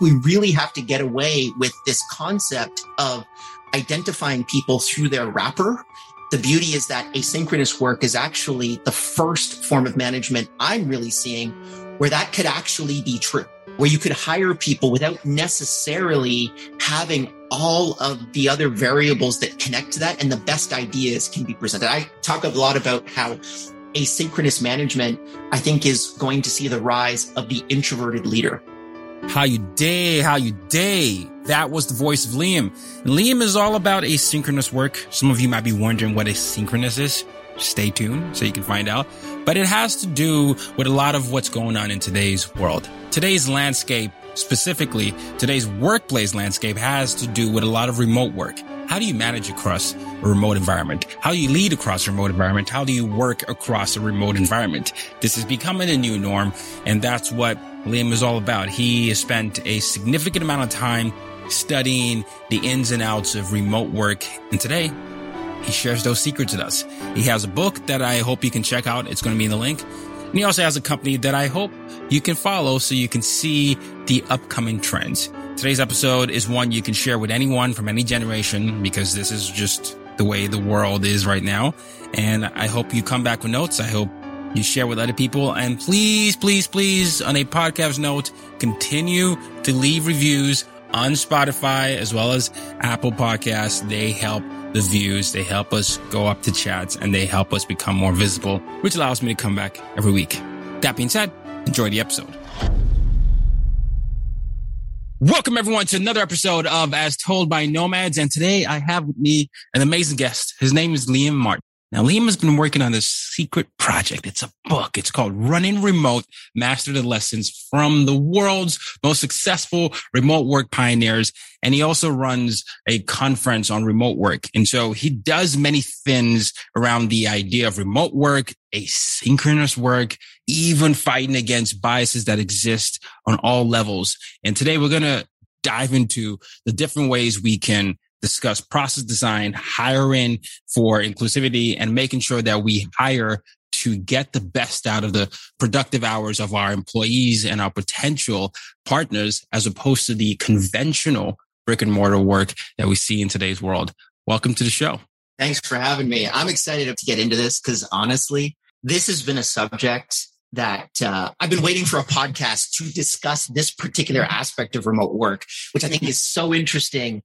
We really have to get away with this concept of identifying people through their wrapper. The beauty is that asynchronous work is actually the first form of management I'm really seeing where that could actually be true, where you could hire people without necessarily having all of the other variables that connect to that and the best ideas can be presented. I talk a lot about how asynchronous management, I think, is going to see the rise of the introverted leader. How you day, how you day. That was the voice of Liam. Liam is all about asynchronous work. Some of you might be wondering what asynchronous is. Stay tuned so you can find out. But it has to do with a lot of what's going on in today's world. Today's landscape, specifically today's workplace landscape has to do with a lot of remote work. How do you manage across a remote environment? How do you lead across a remote environment? How do you work across a remote environment? This is becoming a new norm. And that's what Liam is all about. He has spent a significant amount of time studying the ins and outs of remote work. And today he shares those secrets with us. He has a book that I hope you can check out. It's going to be in the link. And he also has a company that I hope you can follow so you can see the upcoming trends. Today's episode is one you can share with anyone from any generation because this is just the way the world is right now. And I hope you come back with notes. I hope you share with other people. And please, please, please, on a podcast note, continue to leave reviews on Spotify as well as Apple Podcasts. They help the views. They help us go up to chats and they help us become more visible, which allows me to come back every week. That being said, enjoy the episode. Welcome everyone to another episode of As Told by Nomads. And today I have with me an amazing guest. His name is Liam Martin. Now, Liam has been working on this secret project. It's a book. It's called Running Remote, Master the Lessons from the world's most successful remote work pioneers. And he also runs a conference on remote work. And so he does many things around the idea of remote work, asynchronous work, even fighting against biases that exist on all levels. And today we're going to dive into the different ways we can discuss process design, hiring for inclusivity and making sure that we hire to get the best out of the productive hours of our employees and our potential partners, as opposed to the conventional brick and mortar work that we see in today's world. Welcome to the show. Thanks for having me. I'm excited to get into this because honestly, this has been a subject that uh, I've been waiting for a podcast to discuss this particular aspect of remote work, which I think is so interesting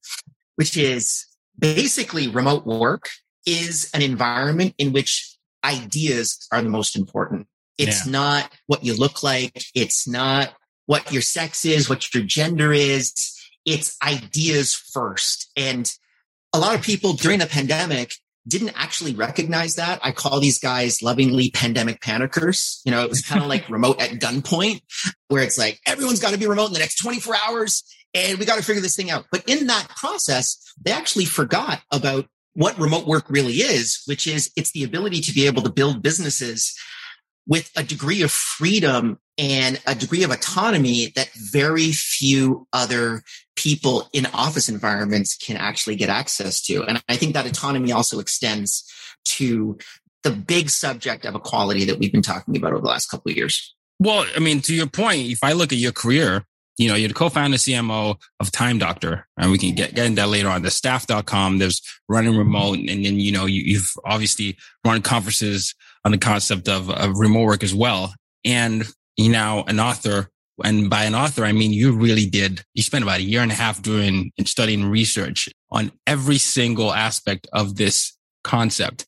which is basically remote work is an environment in which ideas are the most important. It's yeah. not what you look like. It's not what your sex is, what your gender is. It's ideas first. And a lot of people during the pandemic didn't actually recognize that. I call these guys lovingly pandemic panickers. You know, it was kind of like remote at gunpoint where it's like, everyone's got to be remote in the next 24 hours and we got to figure this thing out. But in that process, they actually forgot about what remote work really is, which is it's the ability to be able to build businesses with a degree of freedom and a degree of autonomy that very few other people in office environments can actually get access to. And I think that autonomy also extends to the big subject of equality that we've been talking about over the last couple of years. Well, I mean, to your point, if I look at your career, you know, you're the co-founder CMO of Time Doctor, and we can get, get into that later on. The staff.com, there's running remote. And then, you know, you, have obviously run conferences on the concept of, of remote work as well. and you know, an author. And by an author, I mean you really did. You spent about a year and a half doing and studying research on every single aspect of this concept.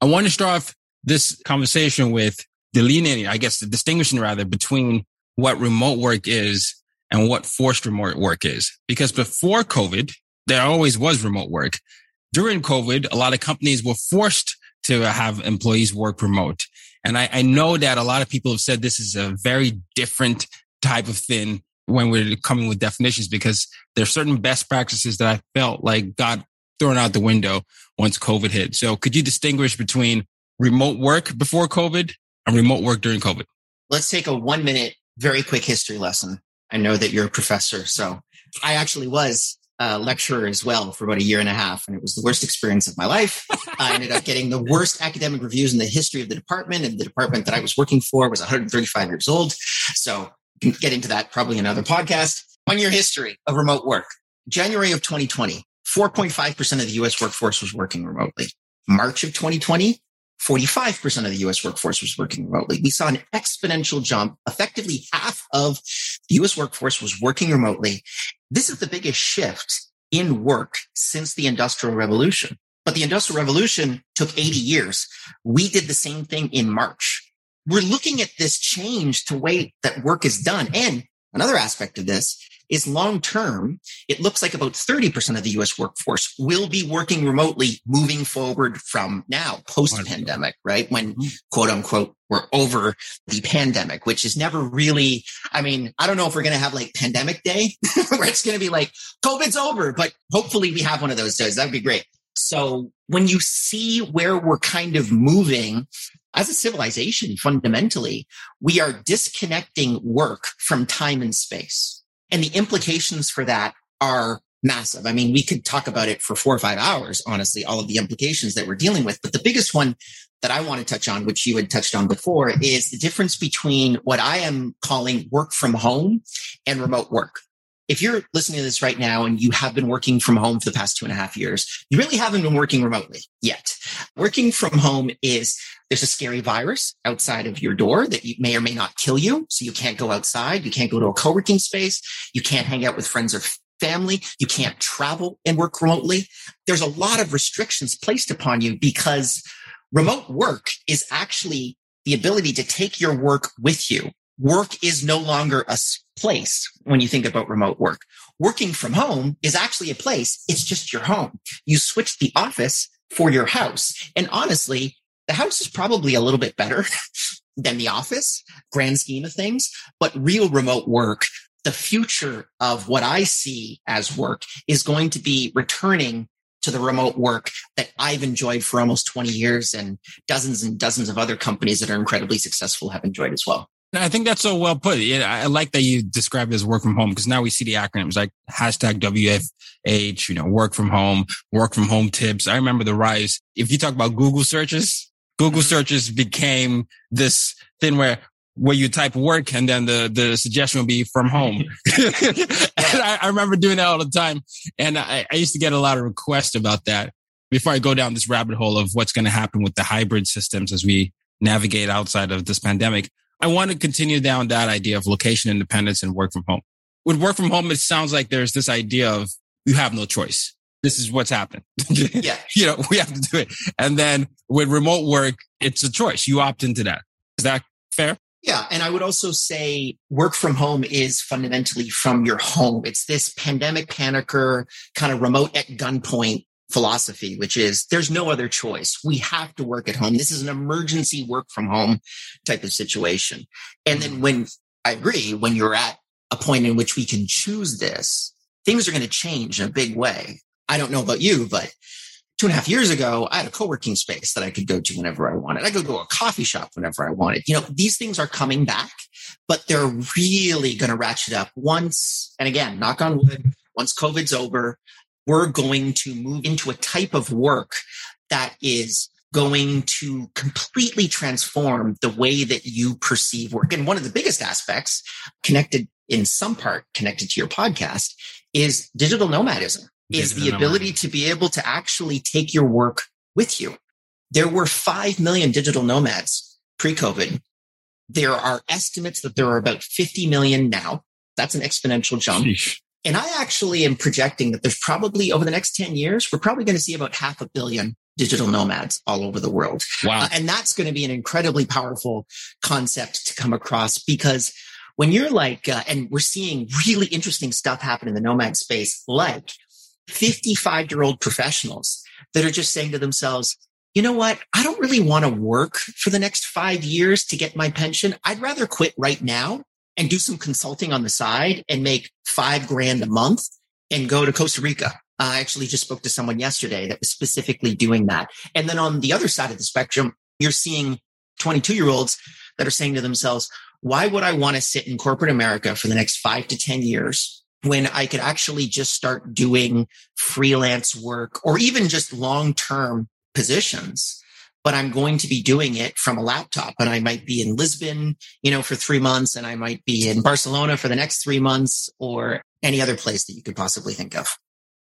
I want to start off this conversation with delineating, I guess, the distinction rather between what remote work is and what forced remote work is. Because before COVID, there always was remote work. During COVID, a lot of companies were forced to have employees work remote. And I, I know that a lot of people have said this is a very different type of thing when we're coming with definitions because there's certain best practices that I felt like got thrown out the window once COVID hit. So could you distinguish between remote work before COVID and remote work during COVID? Let's take a one minute, very quick history lesson. I know that you're a professor. So I actually was a lecturer as well for about a year and a half, and it was the worst experience of my life. I ended up getting the worst academic reviews in the history of the department, and the department that I was working for was 135 years old. So can get into that probably another podcast. One year history of remote work. January of 2020, 4.5% of the US workforce was working remotely. March of 2020, 45% of the US workforce was working remotely. We saw an exponential jump. Effectively half of the US workforce was working remotely. This is the biggest shift in work since the industrial revolution. But the industrial revolution took 80 years. We did the same thing in March. We're looking at this change to way that work is done. And another aspect of this is long term, it looks like about 30% of the US workforce will be working remotely moving forward from now, post pandemic, right? When mm-hmm. quote unquote, we're over the pandemic, which is never really, I mean, I don't know if we're going to have like pandemic day where it's going to be like COVID's over, but hopefully we have one of those days. That'd be great. So when you see where we're kind of moving as a civilization, fundamentally, we are disconnecting work from time and space. And the implications for that are massive. I mean, we could talk about it for four or five hours, honestly, all of the implications that we're dealing with. But the biggest one that I want to touch on, which you had touched on before, is the difference between what I am calling work from home and remote work. If you're listening to this right now and you have been working from home for the past two and a half years, you really haven't been working remotely yet. Working from home is there's a scary virus outside of your door that may or may not kill you. So you can't go outside. You can't go to a co-working space. You can't hang out with friends or family. You can't travel and work remotely. There's a lot of restrictions placed upon you because remote work is actually the ability to take your work with you. Work is no longer a place when you think about remote work. Working from home is actually a place. It's just your home. You switch the office for your house. And honestly, the house is probably a little bit better than the office, grand scheme of things, but real remote work, the future of what I see as work is going to be returning to the remote work that I've enjoyed for almost 20 years and dozens and dozens of other companies that are incredibly successful have enjoyed as well. I think that's so well put. Yeah, I like that you described it as work from home because now we see the acronyms like hashtag WFH, you know, work from home, work from home tips. I remember the rise. If you talk about Google searches, Google mm-hmm. searches became this thing where where you type work and then the, the suggestion will be from home. I, I, remember doing that all the time. And I, I used to get a lot of requests about that before I go down this rabbit hole of what's going to happen with the hybrid systems as we navigate outside of this pandemic. I want to continue down that idea of location independence and work from home. With work from home, it sounds like there's this idea of you have no choice this is what's happened. yeah. you know, we have to do it. And then with remote work, it's a choice. You opt into that. Is that fair? Yeah. And I would also say work from home is fundamentally from your home. It's this pandemic panicker kind of remote at gunpoint philosophy, which is there's no other choice. We have to work at home. This is an emergency work from home type of situation. And then mm. when I agree, when you're at a point in which we can choose this, things are going to change in a big way. I don't know about you, but two and a half years ago, I had a co-working space that I could go to whenever I wanted. I could go to a coffee shop whenever I wanted. You know, these things are coming back, but they're really going to ratchet up once. And again, knock on wood, once COVID's over, we're going to move into a type of work that is going to completely transform the way that you perceive work. And one of the biggest aspects connected in some part connected to your podcast is digital nomadism is the ability to be able to actually take your work with you. There were 5 million digital nomads pre COVID. There are estimates that there are about 50 million now. That's an exponential jump. Sheesh. And I actually am projecting that there's probably over the next 10 years, we're probably going to see about half a billion digital nomads all over the world. Wow. Uh, and that's going to be an incredibly powerful concept to come across because when you're like, uh, and we're seeing really interesting stuff happen in the nomad space, like 55 year old professionals that are just saying to themselves, you know what? I don't really want to work for the next five years to get my pension. I'd rather quit right now and do some consulting on the side and make five grand a month and go to Costa Rica. I actually just spoke to someone yesterday that was specifically doing that. And then on the other side of the spectrum, you're seeing 22 year olds that are saying to themselves, why would I want to sit in corporate America for the next five to 10 years when I could actually just start doing freelance work or even just long term positions? But I'm going to be doing it from a laptop and I might be in Lisbon, you know, for three months and I might be in Barcelona for the next three months or any other place that you could possibly think of.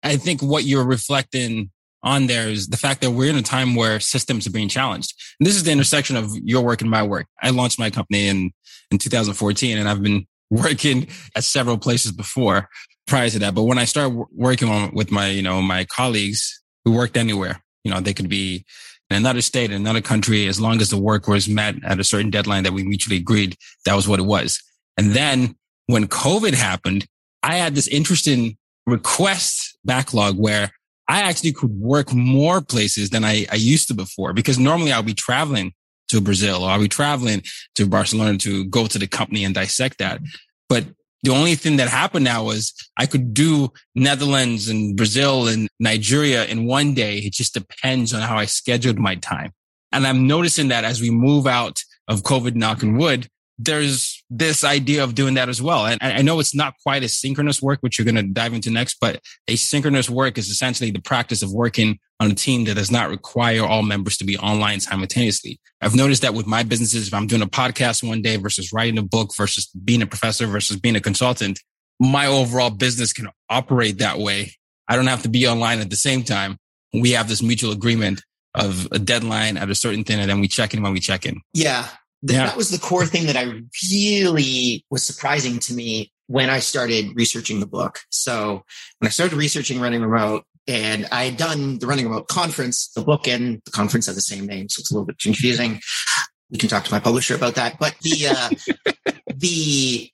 I think what you're reflecting on there is the fact that we're in a time where systems are being challenged. And this is the intersection of your work and my work. I launched my company in, in 2014 and I've been working at several places before prior to that. But when I started working on with my, you know, my colleagues who worked anywhere, you know, they could be in another state, in another country, as long as the work was met at a certain deadline that we mutually agreed, that was what it was. And then when COVID happened, I had this interesting request backlog where I actually could work more places than I, I used to before because normally I'll be traveling to Brazil or I'll be traveling to Barcelona to go to the company and dissect that. But the only thing that happened now was I could do Netherlands and Brazil and Nigeria in one day. It just depends on how I scheduled my time. And I'm noticing that as we move out of COVID, knock and wood, there's this idea of doing that as well. And I know it's not quite a synchronous work, which you're going to dive into next, but asynchronous work is essentially the practice of working on a team that does not require all members to be online simultaneously. I've noticed that with my businesses, if I'm doing a podcast one day versus writing a book versus being a professor versus being a consultant, my overall business can operate that way. I don't have to be online at the same time. We have this mutual agreement of a deadline at a certain thing, and then we check in when we check in. Yeah. Yeah. That was the core thing that I really was surprising to me when I started researching the book. So when I started researching running remote and I had done the running remote conference, the book and the conference have the same name. So it's a little bit confusing. We can talk to my publisher about that. But the, uh, the,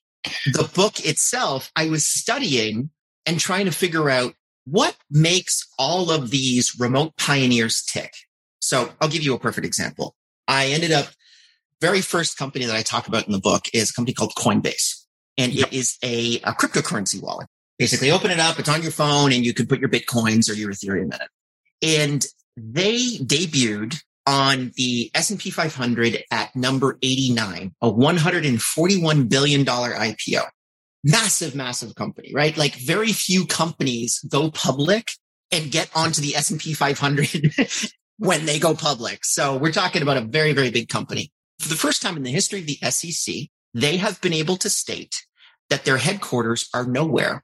the book itself, I was studying and trying to figure out what makes all of these remote pioneers tick. So I'll give you a perfect example. I ended up very first company that I talk about in the book is a company called Coinbase. And yep. it is a, a cryptocurrency wallet. Basically open it up. It's on your phone and you can put your Bitcoins or your Ethereum in it. And they debuted on the S&P 500 at number 89, a $141 billion IPO. Massive, massive company, right? Like very few companies go public and get onto the S&P 500 when they go public. So we're talking about a very, very big company. For the first time in the history of the SEC, they have been able to state that their headquarters are nowhere.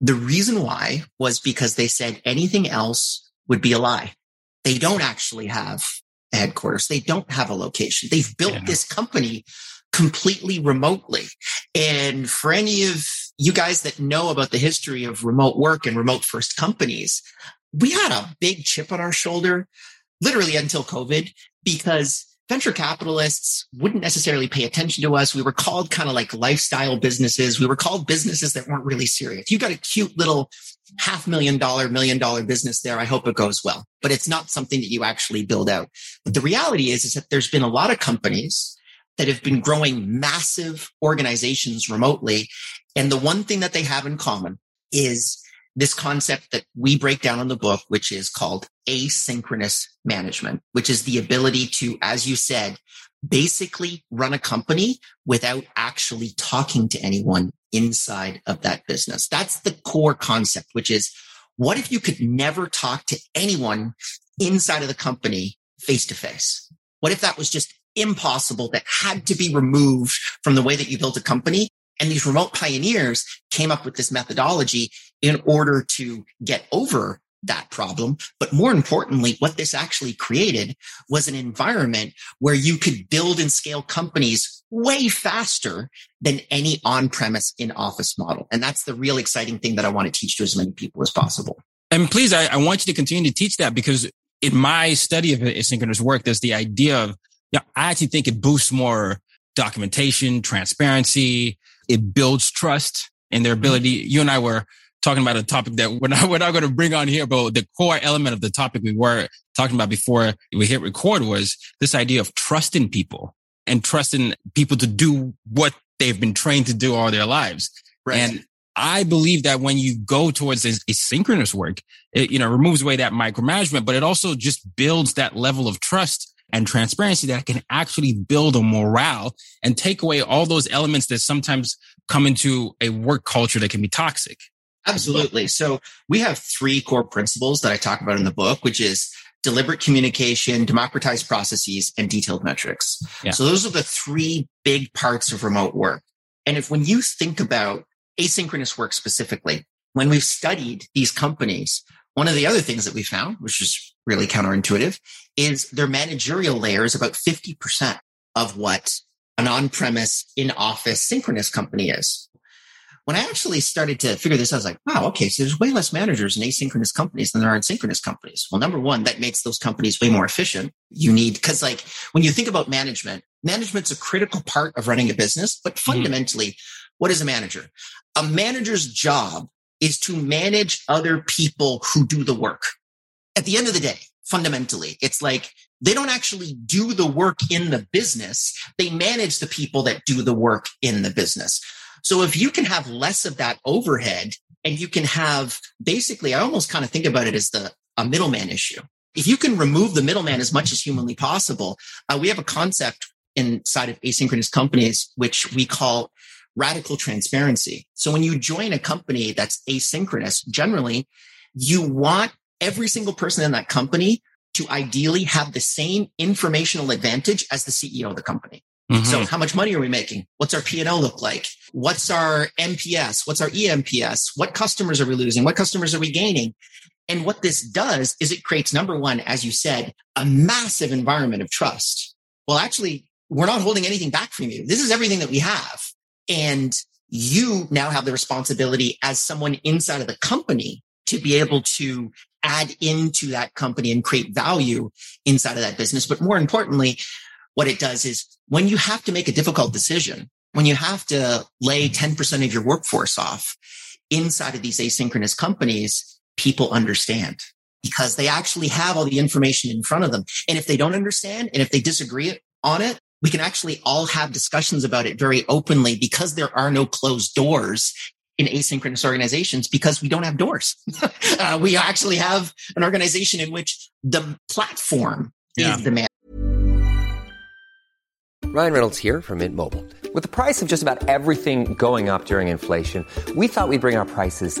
The reason why was because they said anything else would be a lie. They don't actually have a headquarters. They don't have a location. They've built yeah. this company completely remotely. And for any of you guys that know about the history of remote work and remote first companies, we had a big chip on our shoulder literally until COVID because venture capitalists wouldn't necessarily pay attention to us. We were called kind of like lifestyle businesses. We were called businesses that weren't really serious. You got a cute little half million dollar, million dollar business there. I hope it goes well, but it's not something that you actually build out. But the reality is, is that there's been a lot of companies that have been growing massive organizations remotely. And the one thing that they have in common is this concept that we break down in the book, which is called asynchronous management, which is the ability to, as you said, basically run a company without actually talking to anyone inside of that business. That's the core concept, which is what if you could never talk to anyone inside of the company face to face? What if that was just impossible that had to be removed from the way that you built a company and these remote pioneers came up with this methodology in order to get over that problem. But more importantly, what this actually created was an environment where you could build and scale companies way faster than any on-premise in-office model. And that's the real exciting thing that I want to teach to as many people as possible. And please, I, I want you to continue to teach that because in my study of asynchronous work, there's the idea of, yeah, I actually think it boosts more documentation, transparency. It builds trust and their ability. Mm-hmm. You and I were talking about a topic that we're not, we're not going to bring on here, but the core element of the topic we were talking about before we hit record was this idea of trusting people and trusting people to do what they've been trained to do all their lives. Right. And I believe that when you go towards this asynchronous work, it, you know, removes away that micromanagement, but it also just builds that level of trust and transparency that can actually build a morale and take away all those elements that sometimes come into a work culture that can be toxic. Absolutely. So we have three core principles that I talk about in the book, which is deliberate communication, democratized processes, and detailed metrics. Yeah. So those are the three big parts of remote work. And if when you think about asynchronous work specifically, when we've studied these companies, one of the other things that we found, which is really counterintuitive, is their managerial layer is about 50% of what an on-premise in-office synchronous company is. When I actually started to figure this out, I was like, wow, okay, so there's way less managers in asynchronous companies than there are in synchronous companies. Well, number one, that makes those companies way more efficient. You need, cause like when you think about management, management's a critical part of running a business, but mm-hmm. fundamentally, mm-hmm. what is a manager? A manager's job is to manage other people who do the work. At the end of the day, fundamentally, it's like they don't actually do the work in the business. They manage the people that do the work in the business. So if you can have less of that overhead and you can have basically, I almost kind of think about it as the a middleman issue. If you can remove the middleman as much as humanly possible, uh, we have a concept inside of asynchronous companies, which we call radical transparency. So when you join a company that's asynchronous, generally you want every single person in that company to ideally have the same informational advantage as the CEO of the company. Mm-hmm. So how much money are we making? What's our P&L look like? What's our NPS? What's our eNPS? What customers are we losing? What customers are we gaining? And what this does is it creates number one, as you said, a massive environment of trust. Well, actually, we're not holding anything back from you. This is everything that we have. And you now have the responsibility as someone inside of the company to be able to add into that company and create value inside of that business. But more importantly, what it does is when you have to make a difficult decision, when you have to lay 10% of your workforce off inside of these asynchronous companies, people understand because they actually have all the information in front of them. And if they don't understand and if they disagree on it, we can actually all have discussions about it very openly because there are no closed doors in asynchronous organizations because we don't have doors. uh, we actually have an organization in which the platform yeah. is the man. Ryan Reynolds here from Mint Mobile. With the price of just about everything going up during inflation, we thought we'd bring our prices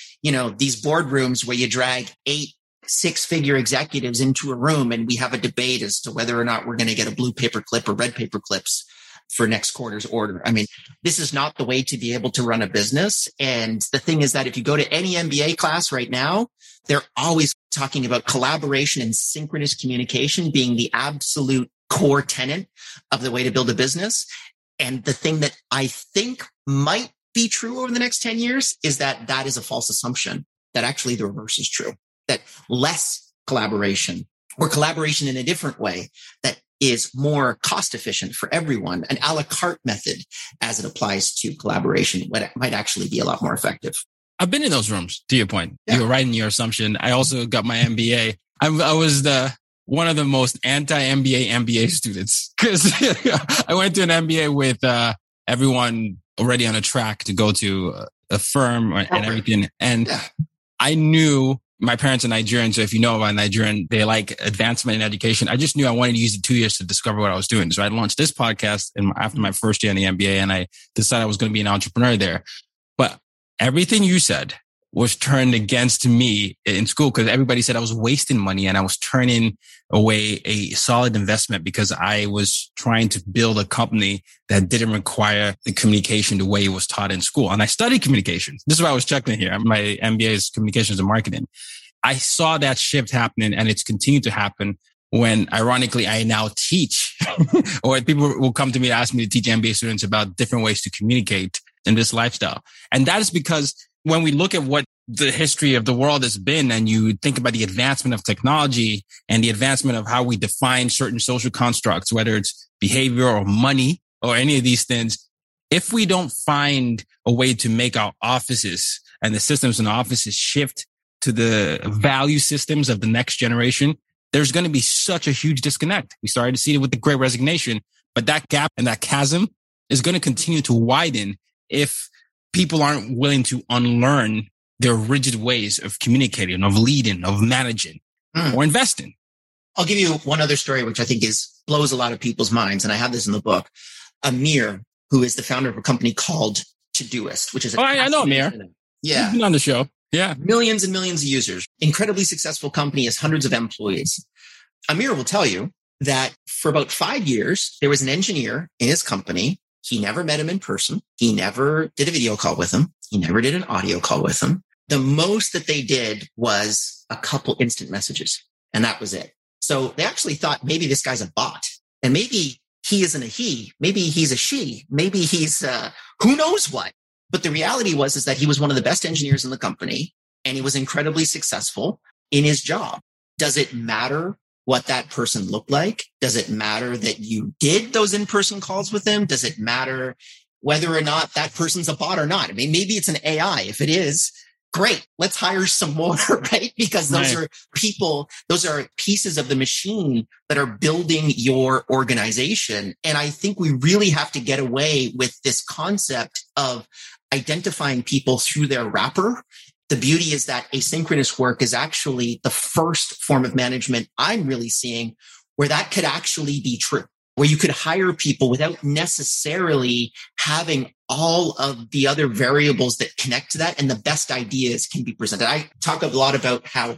you know, these boardrooms where you drag eight six figure executives into a room and we have a debate as to whether or not we're going to get a blue paper clip or red paper clips for next quarter's order. I mean, this is not the way to be able to run a business. And the thing is that if you go to any MBA class right now, they're always talking about collaboration and synchronous communication being the absolute core tenet of the way to build a business. And the thing that I think might be true over the next 10 years is that that is a false assumption that actually the reverse is true, that less collaboration or collaboration in a different way, that is more cost efficient for everyone. An a la carte method as it applies to collaboration might actually be a lot more effective. I've been in those rooms to your point. Yeah. You're right in your assumption. I also got my MBA. I, I was the one of the most anti MBA MBA students because I went to an MBA with uh, everyone already on a track to go to a firm and everything. And. I knew my parents are Nigerian. So if you know about Nigerian, they like advancement in education. I just knew I wanted to use the two years to discover what I was doing. So I launched this podcast and after my mm-hmm. first year in the MBA and I decided I was going to be an entrepreneur there. But everything you said was turned against me in school because everybody said I was wasting money and I was turning away a solid investment because I was trying to build a company that didn't require the communication the way it was taught in school. And I studied communication. This is why I was checking here. My MBA is communications and marketing. I saw that shift happening and it's continued to happen when ironically I now teach or people will come to me to ask me to teach MBA students about different ways to communicate in this lifestyle. And that is because when we look at what the history of the world has been and you think about the advancement of technology and the advancement of how we define certain social constructs, whether it's behavior or money or any of these things, if we don't find a way to make our offices and the systems in the offices shift to the value systems of the next generation, there's going to be such a huge disconnect. We started to see it with the great resignation, but that gap and that chasm is going to continue to widen if people aren't willing to unlearn their rigid ways of communicating, of leading, of managing mm. or investing. I'll give you one other story, which I think is blows a lot of people's minds. And I have this in the book. Amir, who is the founder of a company called Todoist, which is, oh, I, know Amir. Yeah. He's been on the show. Yeah. Millions and millions of users, incredibly successful company has hundreds of employees. Amir will tell you that for about five years, there was an engineer in his company he never met him in person. He never did a video call with him. He never did an audio call with him. The most that they did was a couple instant messages and that was it. So they actually thought maybe this guy's a bot and maybe he isn't a he. Maybe he's a she. Maybe he's, uh, who knows what. But the reality was, is that he was one of the best engineers in the company and he was incredibly successful in his job. Does it matter what that person looked like? Does it matter that you did those in-person calls with them? Does it matter whether or not that person's a bot or not? I mean, maybe it's an AI. If it is, great. Let's hire some more, right? Because those right. are people, those are pieces of the machine that are building your organization. And I think we really have to get away with this concept of identifying people through their wrapper the beauty is that asynchronous work is actually the first form of management I'm really seeing where that could actually be true, where you could hire people without necessarily having all of the other variables that connect to that and the best ideas can be presented. I talk a lot about how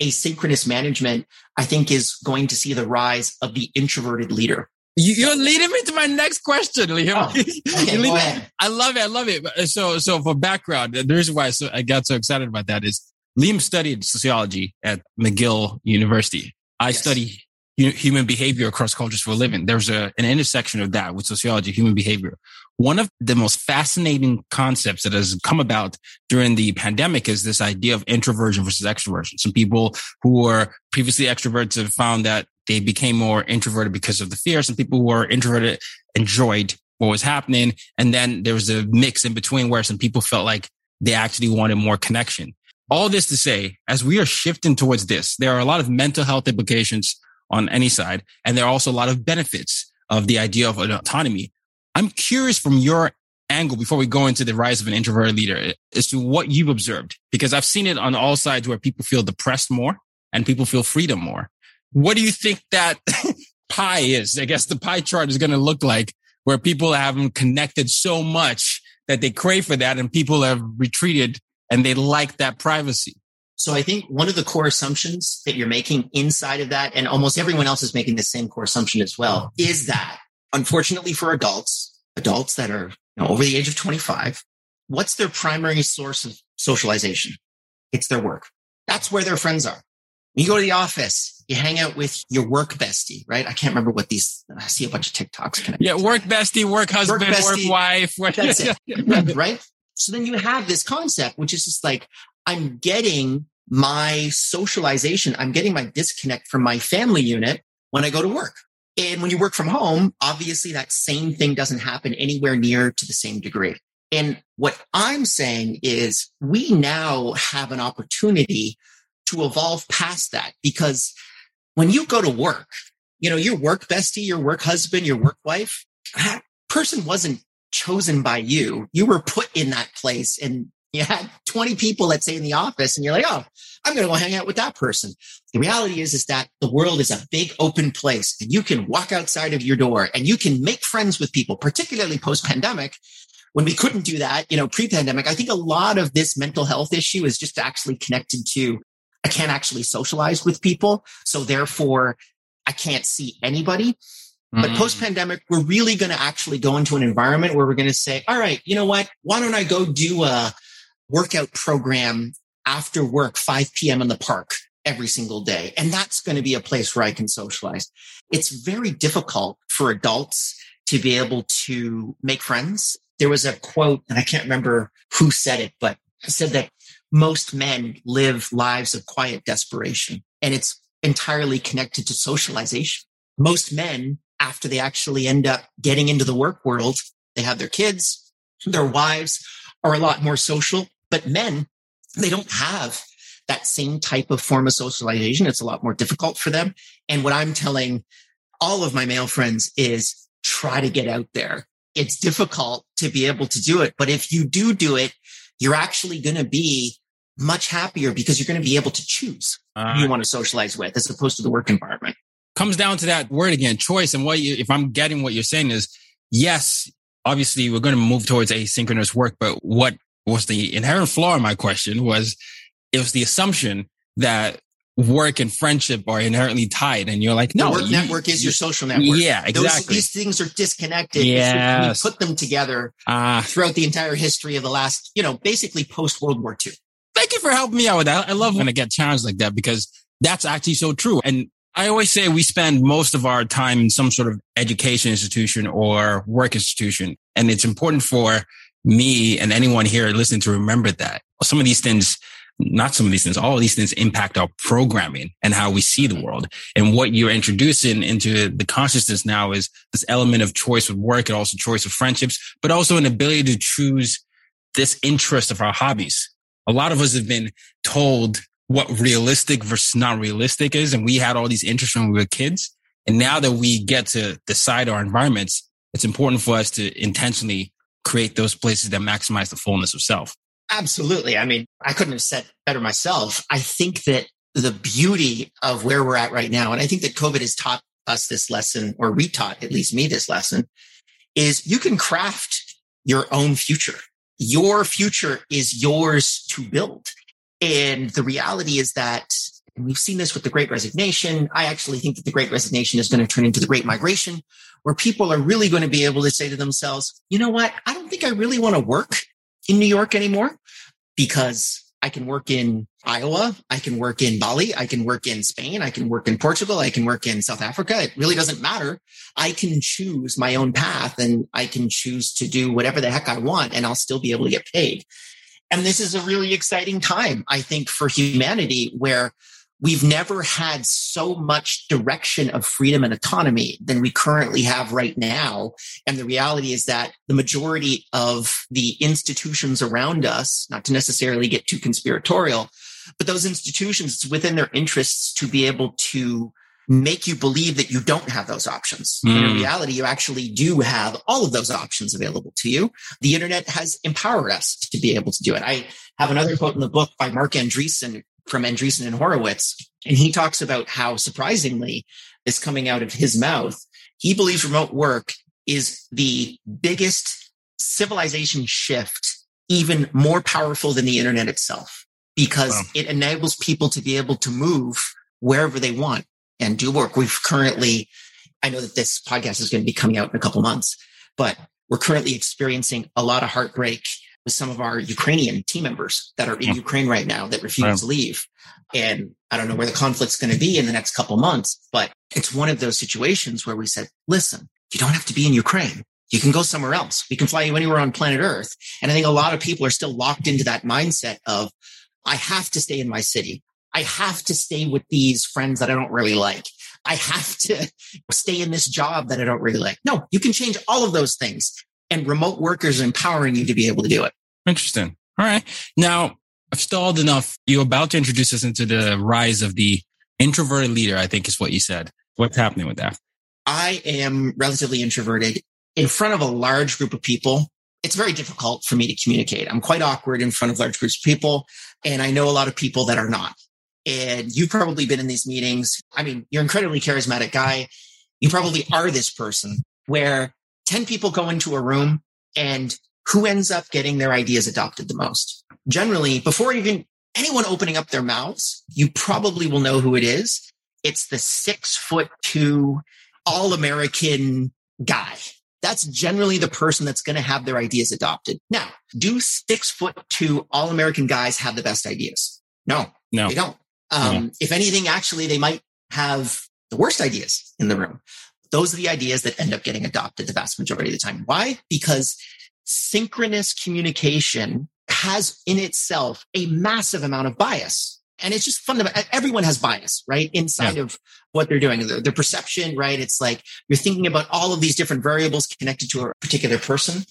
asynchronous management, I think is going to see the rise of the introverted leader. You, are leading me to my next question, Liam. Oh, okay, I love it. I love it. So, so for background, the reason why I, so, I got so excited about that is Liam studied sociology at McGill University. I yes. study human behavior across cultures for a living. There's a, an intersection of that with sociology, human behavior. One of the most fascinating concepts that has come about during the pandemic is this idea of introversion versus extroversion. Some people who were previously extroverts have found that they became more introverted because of the fear. Some people who were introverted enjoyed what was happening. And then there was a mix in between where some people felt like they actually wanted more connection. All this to say, as we are shifting towards this, there are a lot of mental health implications on any side. And there are also a lot of benefits of the idea of autonomy. I'm curious from your angle before we go into the rise of an introverted leader as to what you've observed, because I've seen it on all sides where people feel depressed more and people feel freedom more. What do you think that pie is? I guess the pie chart is going to look like where people haven't connected so much that they crave for that and people have retreated and they like that privacy. So I think one of the core assumptions that you're making inside of that, and almost everyone else is making the same core assumption as well, is that unfortunately for adults, adults that are you know, over the age of 25, what's their primary source of socialization? It's their work. That's where their friends are. When You go to the office, you hang out with your work bestie, right? I can't remember what these, I see a bunch of TikToks. Connected. Yeah, work bestie, work husband, work, bestie, work wife. Work, that's it, right? So then you have this concept, which is just like, I'm getting my socialization. I'm getting my disconnect from my family unit when I go to work. And when you work from home, obviously that same thing doesn't happen anywhere near to the same degree. And what I'm saying is we now have an opportunity to evolve past that because when you go to work, you know, your work bestie, your work husband, your work wife, that person wasn't chosen by you. You were put in that place and you had 20 people, let's say in the office and you're like, Oh, I'm going to go hang out with that person. The reality is, is that the world is a big open place and you can walk outside of your door and you can make friends with people, particularly post pandemic. When we couldn't do that, you know, pre pandemic, I think a lot of this mental health issue is just actually connected to I can't actually socialize with people. So therefore I can't see anybody. Mm. But post pandemic, we're really going to actually go into an environment where we're going to say, all right, you know what? Why don't I go do a workout program after work, 5 p.m. in the park every single day? And that's going to be a place where I can socialize. It's very difficult for adults to be able to make friends. There was a quote, and I can't remember who said it, but said that most men live lives of quiet desperation and it's entirely connected to socialization. Most men, after they actually end up getting into the work world, they have their kids, their wives are a lot more social, but men, they don't have that same type of form of socialization. It's a lot more difficult for them. And what I'm telling all of my male friends is try to get out there. It's difficult to be able to do it, but if you do do it, you're actually going to be much happier because you're going to be able to choose uh, who you want to socialize with as opposed to the work environment. Comes down to that word again, choice. And what you, if I'm getting what you're saying is, yes, obviously we're going to move towards asynchronous work, but what was the inherent flaw in my question was it was the assumption that work and friendship are inherently tied. And you're like, no, the work you, network is your social network. Yeah, exactly. Those, these things are disconnected. Yeah. We put them together uh, throughout the entire history of the last, you know, basically post World War II. Thank you for helping me out with that. I love when I get challenged like that because that's actually so true. And I always say we spend most of our time in some sort of education institution or work institution. And it's important for me and anyone here listening to remember that some of these things not some of these things, all of these things impact our programming and how we see the world. And what you're introducing into the consciousness now is this element of choice with work and also choice of friendships, but also an ability to choose this interest of our hobbies. A lot of us have been told what realistic versus not realistic is. And we had all these interests when we were kids. And now that we get to decide our environments, it's important for us to intentionally create those places that maximize the fullness of self. Absolutely. I mean, I couldn't have said better myself. I think that the beauty of where we're at right now, and I think that COVID has taught us this lesson, or retaught at least me this lesson, is you can craft your own future. Your future is yours to build. And the reality is that and we've seen this with the great resignation. I actually think that the great resignation is going to turn into the great migration, where people are really going to be able to say to themselves, you know what? I don't think I really want to work in New York anymore because I can work in Iowa. I can work in Bali. I can work in Spain. I can work in Portugal. I can work in South Africa. It really doesn't matter. I can choose my own path and I can choose to do whatever the heck I want and I'll still be able to get paid. And this is a really exciting time, I think, for humanity where we've never had so much direction of freedom and autonomy than we currently have right now. And the reality is that the majority of the institutions around us, not to necessarily get too conspiratorial, but those institutions, it's within their interests to be able to make you believe that you don't have those options. Mm. In reality, you actually do have all of those options available to you. The internet has empowered us to be able to do it. I have another quote in the book by Marc Andreessen from Andreessen and Horowitz. And he talks about how surprisingly is coming out of his mouth. He believes remote work is the biggest civilization shift, even more powerful than the internet itself, because wow. it enables people to be able to move wherever they want and do work. We've currently, I know that this podcast is going to be coming out in a couple months, but we're currently experiencing a lot of heartbreak with some of our Ukrainian team members that are in hmm. Ukraine right now that refuse to leave. And I don't know where the conflict's going to be in the next couple months, but it's one of those situations where we said, listen, you don't have to be in Ukraine. You can go somewhere else. We can fly you anywhere on planet Earth. And I think a lot of people are still locked into that mindset of, I have to stay in my city. I have to stay with these friends that I don't really like. I have to stay in this job that I don't really like. No, you can change all of those things and remote workers empowering you to be able to do it. Interesting. All right. Now, I've stalled enough. You're about to introduce us into the rise of the introverted leader, I think is what you said. What's happening with that? I am relatively introverted in front of a large group of people. It's very difficult for me to communicate. I'm quite awkward in front of large groups of people. And I know a lot of people that are not. And you've probably been in these meetings. I mean, you're an incredibly charismatic guy. You probably are this person where 10 people go into a room and who ends up getting their ideas adopted the most? Generally, before even anyone opening up their mouths, you probably will know who it is. It's the six foot two all American guy. That's generally the person that's going to have their ideas adopted. Now, do six foot two all American guys have the best ideas? No, no, they don't. Um, no. If anything, actually, they might have the worst ideas in the room. Those are the ideas that end up getting adopted the vast majority of the time. Why? Because synchronous communication has in itself a massive amount of bias. And it's just fundamental. Everyone has bias, right? Inside yeah. of what they're doing, their, their perception, right? It's like you're thinking about all of these different variables connected to a particular person.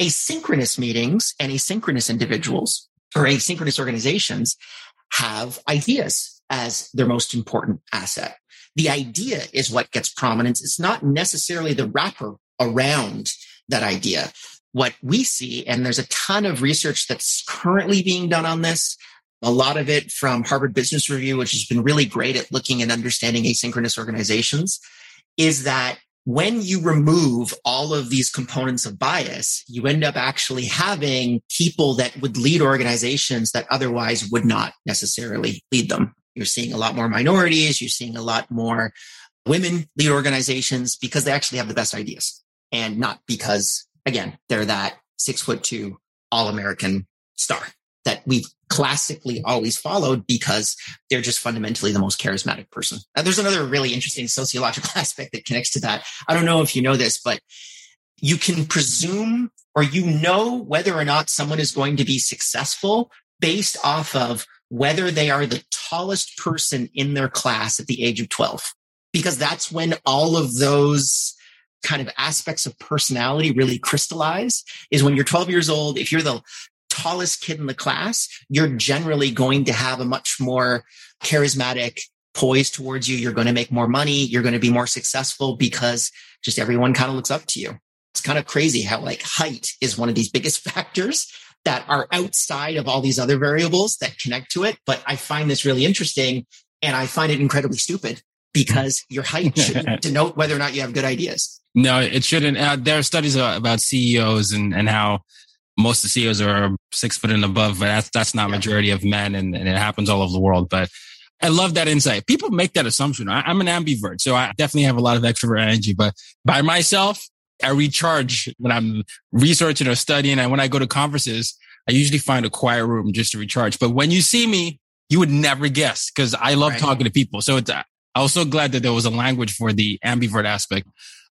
Asynchronous meetings and asynchronous individuals or asynchronous organizations have ideas as their most important asset. The idea is what gets prominence. It's not necessarily the wrapper around that idea. What we see, and there's a ton of research that's currently being done on this, a lot of it from Harvard Business Review, which has been really great at looking and understanding asynchronous organizations, is that when you remove all of these components of bias, you end up actually having people that would lead organizations that otherwise would not necessarily lead them. You're seeing a lot more minorities. You're seeing a lot more women lead organizations because they actually have the best ideas and not because, again, they're that six foot two all American star that we've classically always followed because they're just fundamentally the most charismatic person. Now, there's another really interesting sociological aspect that connects to that. I don't know if you know this, but you can presume or you know whether or not someone is going to be successful based off of whether they are the tallest person in their class at the age of 12, because that's when all of those kind of aspects of personality really crystallize is when you're 12 years old. If you're the tallest kid in the class, you're generally going to have a much more charismatic poise towards you. You're going to make more money. You're going to be more successful because just everyone kind of looks up to you. It's kind of crazy how like height is one of these biggest factors that are outside of all these other variables that connect to it. But I find this really interesting and I find it incredibly stupid because your height shouldn't denote whether or not you have good ideas. No, it shouldn't. Uh, there are studies about CEOs and, and how most of the CEOs are six foot and above, but that's, that's not yeah. majority of men and, and it happens all over the world. But I love that insight. People make that assumption. I, I'm an ambivert, so I definitely have a lot of extrovert energy, but by myself, I recharge when I'm researching or studying. And when I go to conferences, I usually find a quiet room just to recharge. But when you see me, you would never guess because I love right. talking to people. So it's, I was so glad that there was a language for the ambivert aspect.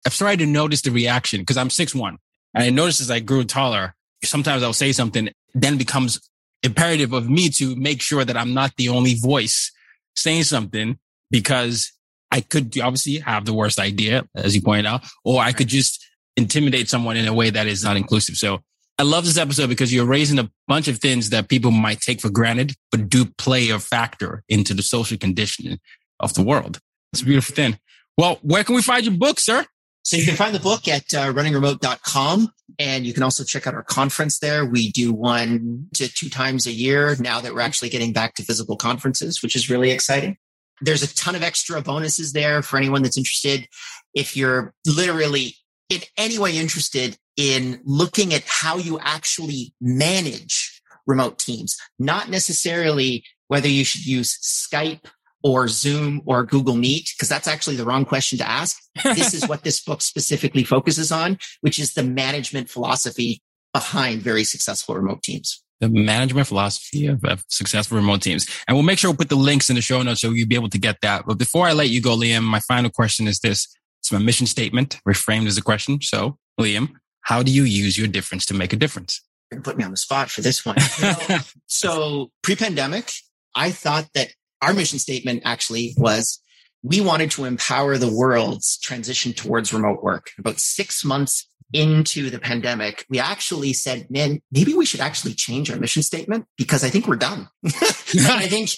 I've started to notice the reaction because I'm six one, and I noticed as I grew taller, sometimes I'll say something, then becomes imperative of me to make sure that I'm not the only voice saying something because I could obviously have the worst idea, as you pointed out, or I could just intimidate someone in a way that is not inclusive. So I love this episode because you're raising a bunch of things that people might take for granted, but do play a factor into the social conditioning of the world. It's a beautiful thing. Well, where can we find your book, sir? So you can find the book at uh, runningremote.com and you can also check out our conference there. We do one to two times a year now that we're actually getting back to physical conferences, which is really exciting. There's a ton of extra bonuses there for anyone that's interested. If you're literally in any way interested in looking at how you actually manage remote teams, not necessarily whether you should use Skype or Zoom or Google Meet, because that's actually the wrong question to ask. this is what this book specifically focuses on, which is the management philosophy behind very successful remote teams the management philosophy of, of, successful remote teams. And we'll make sure we'll put the links in the show notes so you'll be able to get that. But before I let you go, Liam, my final question is this. It's my mission statement reframed as a question. So, Liam, how do you use your difference to make a difference? You're put me on the spot for this one. so pre-pandemic, I thought that our mission statement actually was we wanted to empower the world's transition towards remote work. About six months into the pandemic, we actually said, man, maybe we should actually change our mission statement because I think we're done. I think,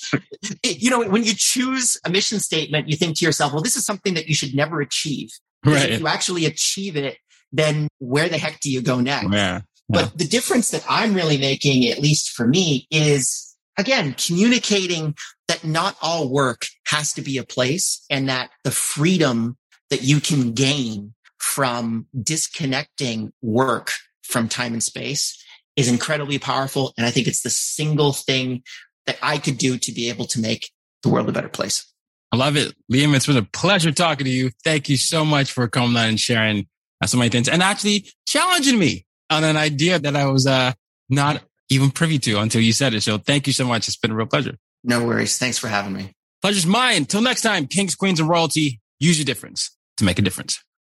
you know, when you choose a mission statement, you think to yourself, well, this is something that you should never achieve. Right. If you actually achieve it, then where the heck do you go next? Yeah. But the difference that I'm really making, at least for me, is again, communicating that not all work has to be a place and that the freedom that you can gain from disconnecting work from time and space is incredibly powerful. And I think it's the single thing that I could do to be able to make the world a better place. I love it. Liam, it's been a pleasure talking to you. Thank you so much for coming on and sharing so many things and actually challenging me on an idea that I was uh, not even privy to until you said it. So thank you so much. It's been a real pleasure. No worries. Thanks for having me. Pleasure's mine. Till next time, kings, queens, and royalty, use your difference to make a difference.